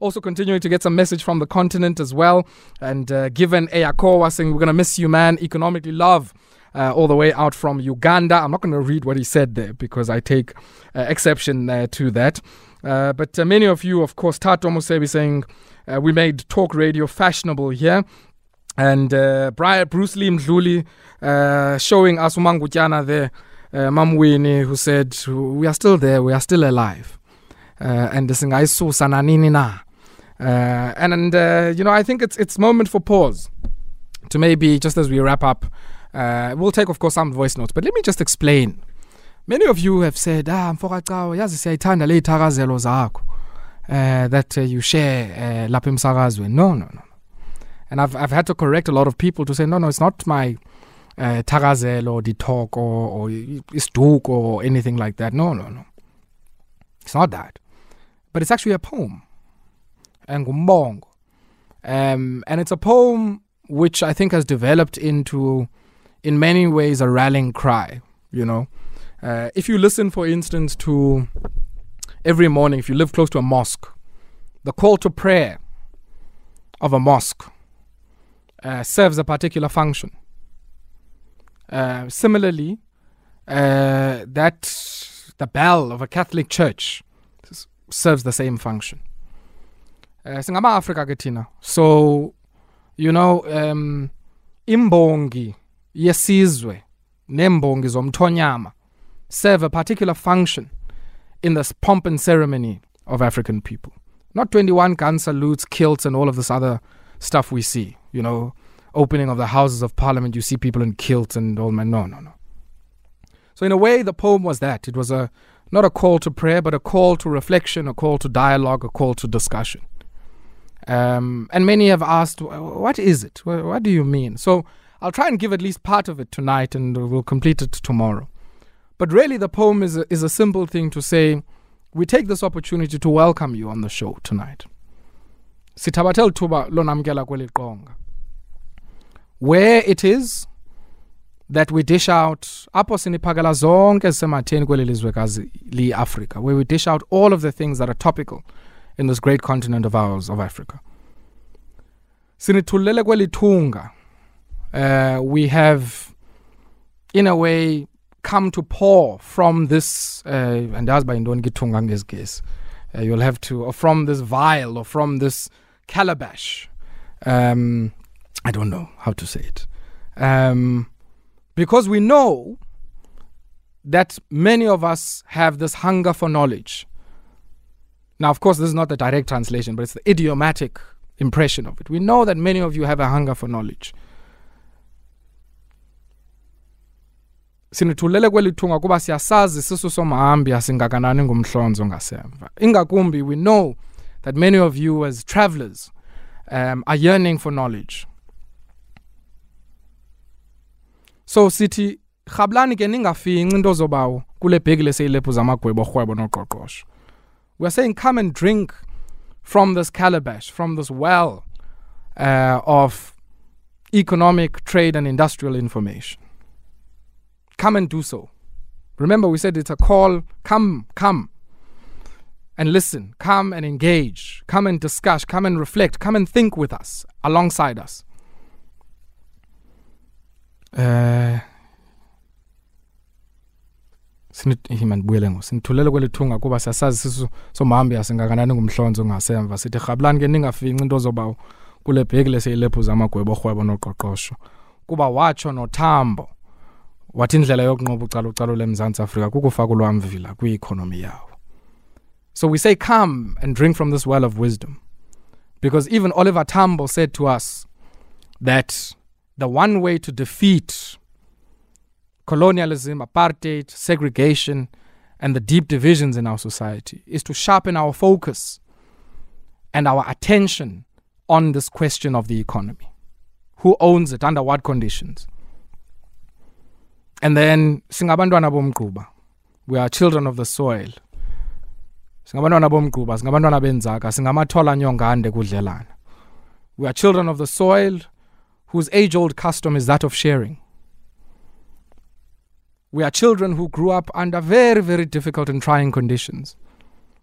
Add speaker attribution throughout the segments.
Speaker 1: Also, continuing to get some message from the continent as well. And uh, given Ayakowa saying, We're going to miss you, man, economically love. Uh, all the way out from Uganda. I'm not going to read what he said there because I take uh, exception uh, to that. Uh, but uh, many of you, of course, Tato Musebi saying uh, we made talk radio fashionable here. And Brian, Bruce Lee Mdluli showing us Umangutyana there, uh, Mam Winnie, who said, We are still there, we are still alive. and singayisusa nanini na uh, and uh, you know, I think it's it's moment for pause to maybe just as we wrap up. Uh, we'll take, of course, some voice notes, but let me just explain. Many of you have said, "Ah, mfokacawa, yazi siyayithanda le ithakazelo zakho uh, that uh, you share uh, lapha emsakazweni." No, no, no. And I've I've had to correct a lot of people to say, "No, no, it's not my uh, or the talk or or isduk or anything like that." No, no, no. It's not that, but it's actually a poem ngumbongo. Um, and it's a poem which I think has developed into, in many ways, a rallying cry. You know, uh, if you listen, for instance, to every morning, if you live close to a mosque, the call to prayer of a mosque uh, serves a particular function. Uh, similarly, uh, that the bell of a Catholic church serves the same function uh, singama-afrika ke thina so you know um imbongi yesizwe nembongi zomthonyama serve a particular function in this pomp and ceremony of African people. Not 21 gun salutes, kilts, and all of this other stuff we see. You know, opening of the Houses of Parliament, you see people in kilts and all man. No, no, no. So in a way, the poem was that. It was a not a call to prayer, but a call to reflection, a call to dialogue, a call to discussion. Um, and many have asked, what is it? What do you mean? So I'll try and give at least part of it tonight and we'll complete it tomorrow. But really, the poem is a, is a simple thing to say we take this opportunity to welcome you on the show tonight. Sitabatel tuba lonamkela. Where it is that we dish out apho siniphakela zonke ezisematheni kweli lizwekazi liyi-afrika where we dish out all of the things that are topical in this great continent of ours, of Africa. Kwelithunga. Uh, we have, in a way, come to pour from this, uh, and as by don't get ngesiges. Uh, you'll have to, or from this vial, or from this calabash. Um, I don't know how to say it. Um, because we know that many of us have this hunger for knowledge. Now, of course, this is not the direct translation, but it's the idiomatic impression of it. We know that many of you have a hunger for knowledge. sinithulele kweli thunga kuba siyasazi sisu somhambi asingakanani ngumhlonzo ngasemva ingakumbi we know that many of you as travelers um, are yearning for knowledge so sithi rhablani ke ningafinci into zobawo kule bheki leseyilephu zamagwebo orhwebo noqoqosho we're saying, come and drink from this calabash, from this well uh, of economic, trade, and industrial information. Come and do so. Remember, we said it's a call. Come, come and listen. Come and engage. Come and discuss. Come and reflect. Come and think with us, alongside us. Sinithulele kuba siyasazi sisu somhambi asingakanani ngumhlonzo ngasemva sithi ke ningafinci into kule zamagwebo orhwebo noqoqosho. Kuba watsho nothambo wathi indlela yokunqoba emzantsi afrika kukufaka ulwamvila yawo. So we say come and drink from this well of wisdom. Because even oliver tambo said to us that the one way to defeat colonialism, apartheid, segregation, and the deep divisions in our society is to sharpen our focus and our attention on this question of the economy. Who owns it, under what conditions? And then singabantwana bomgquba. We are children of the soil. Benzaka. We are children of the soil whose age-old custom is that of sharing. We are children who grew up under very, very difficult and trying conditions.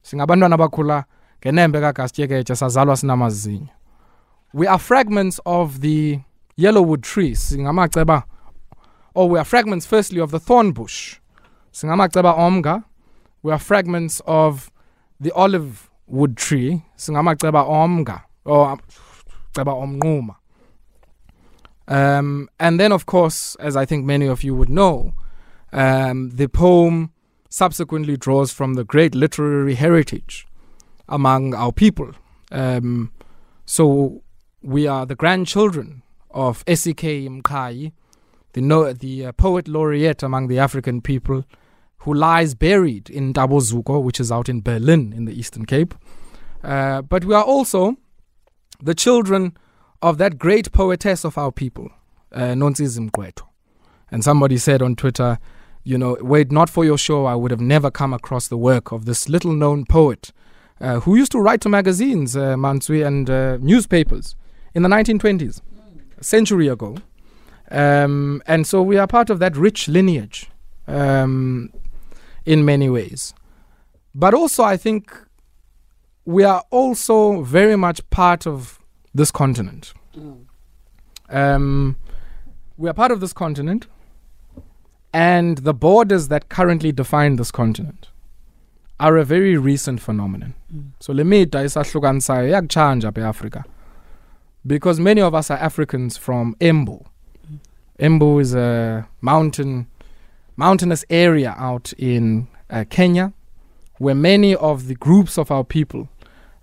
Speaker 1: Singabantwana bakhula ngenembe kagastyeketyhe sazalwa sinamazinyo. We are fragments of the yellowwood tree singamaceba or we are fragments firstly of the thorn bush singamaceba omga. We are fragments of the olive wood tree singamaceba omga or ceba omnquma. Um, and then of course as i think many of you would know um, the poem subsequently draws from the great literary heritage among our people um, so we are the grandchildren of S.E.K. Mqhayi, the, no, the uh, poet laureate among the African people, who lies buried in Ntabozuko, which is out in Berlin in the Eastern Cape. Uh, but we are also the children of that great poetess of our people, uh, Nontsizi Mgqwetho. And somebody said on Twitter, you know, wait not for your show, I would have never come across the work of this little known poet uh, who used to write to magazines, uh, Mansui, and uh, newspapers in the 1920s, a century ago. Um, and so we are part of that rich lineage um, in many ways. But also, I think we are also very much part of this continent. Um, we are part of this continent, and the borders that currently define this continent are a very recent phenomenon. So le mida isahlukanisayo yakuchanja apha eAfrica because many of us are Africans from Embu. Embu is a mountain mountainous area out in uh, Kenya where many of the groups of our people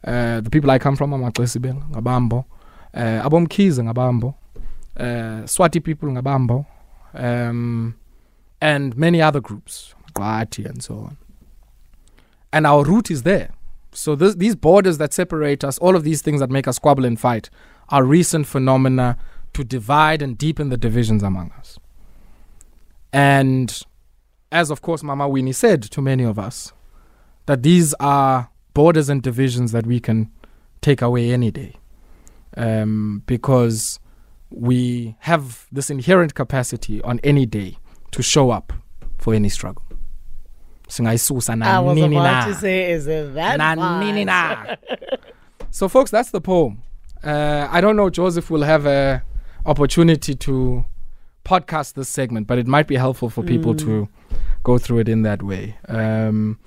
Speaker 1: uh, the people I come from amaXesibe ngabambo uh, abomkhize ngabambo uh, Swati people ngabambo um, and many other groups Qati and so on and our root is there so this, these borders that separate us all of these things that make us squabble and fight are recent phenomena to divide and deepen the divisions among us. And as, of course, Mama Winnie said to many of us, that these are borders and divisions that we can take away any day. Um, because we have this inherent capacity on any day to show up for any struggle. Singayisusa
Speaker 2: I was
Speaker 1: nanini na.
Speaker 2: to say, is it that
Speaker 1: Nanini na. So, folks, that's the poem. Uh, I don't know, Joseph will have a opportunity to podcast this segment, but it might be helpful for people to go through it in that way. Um,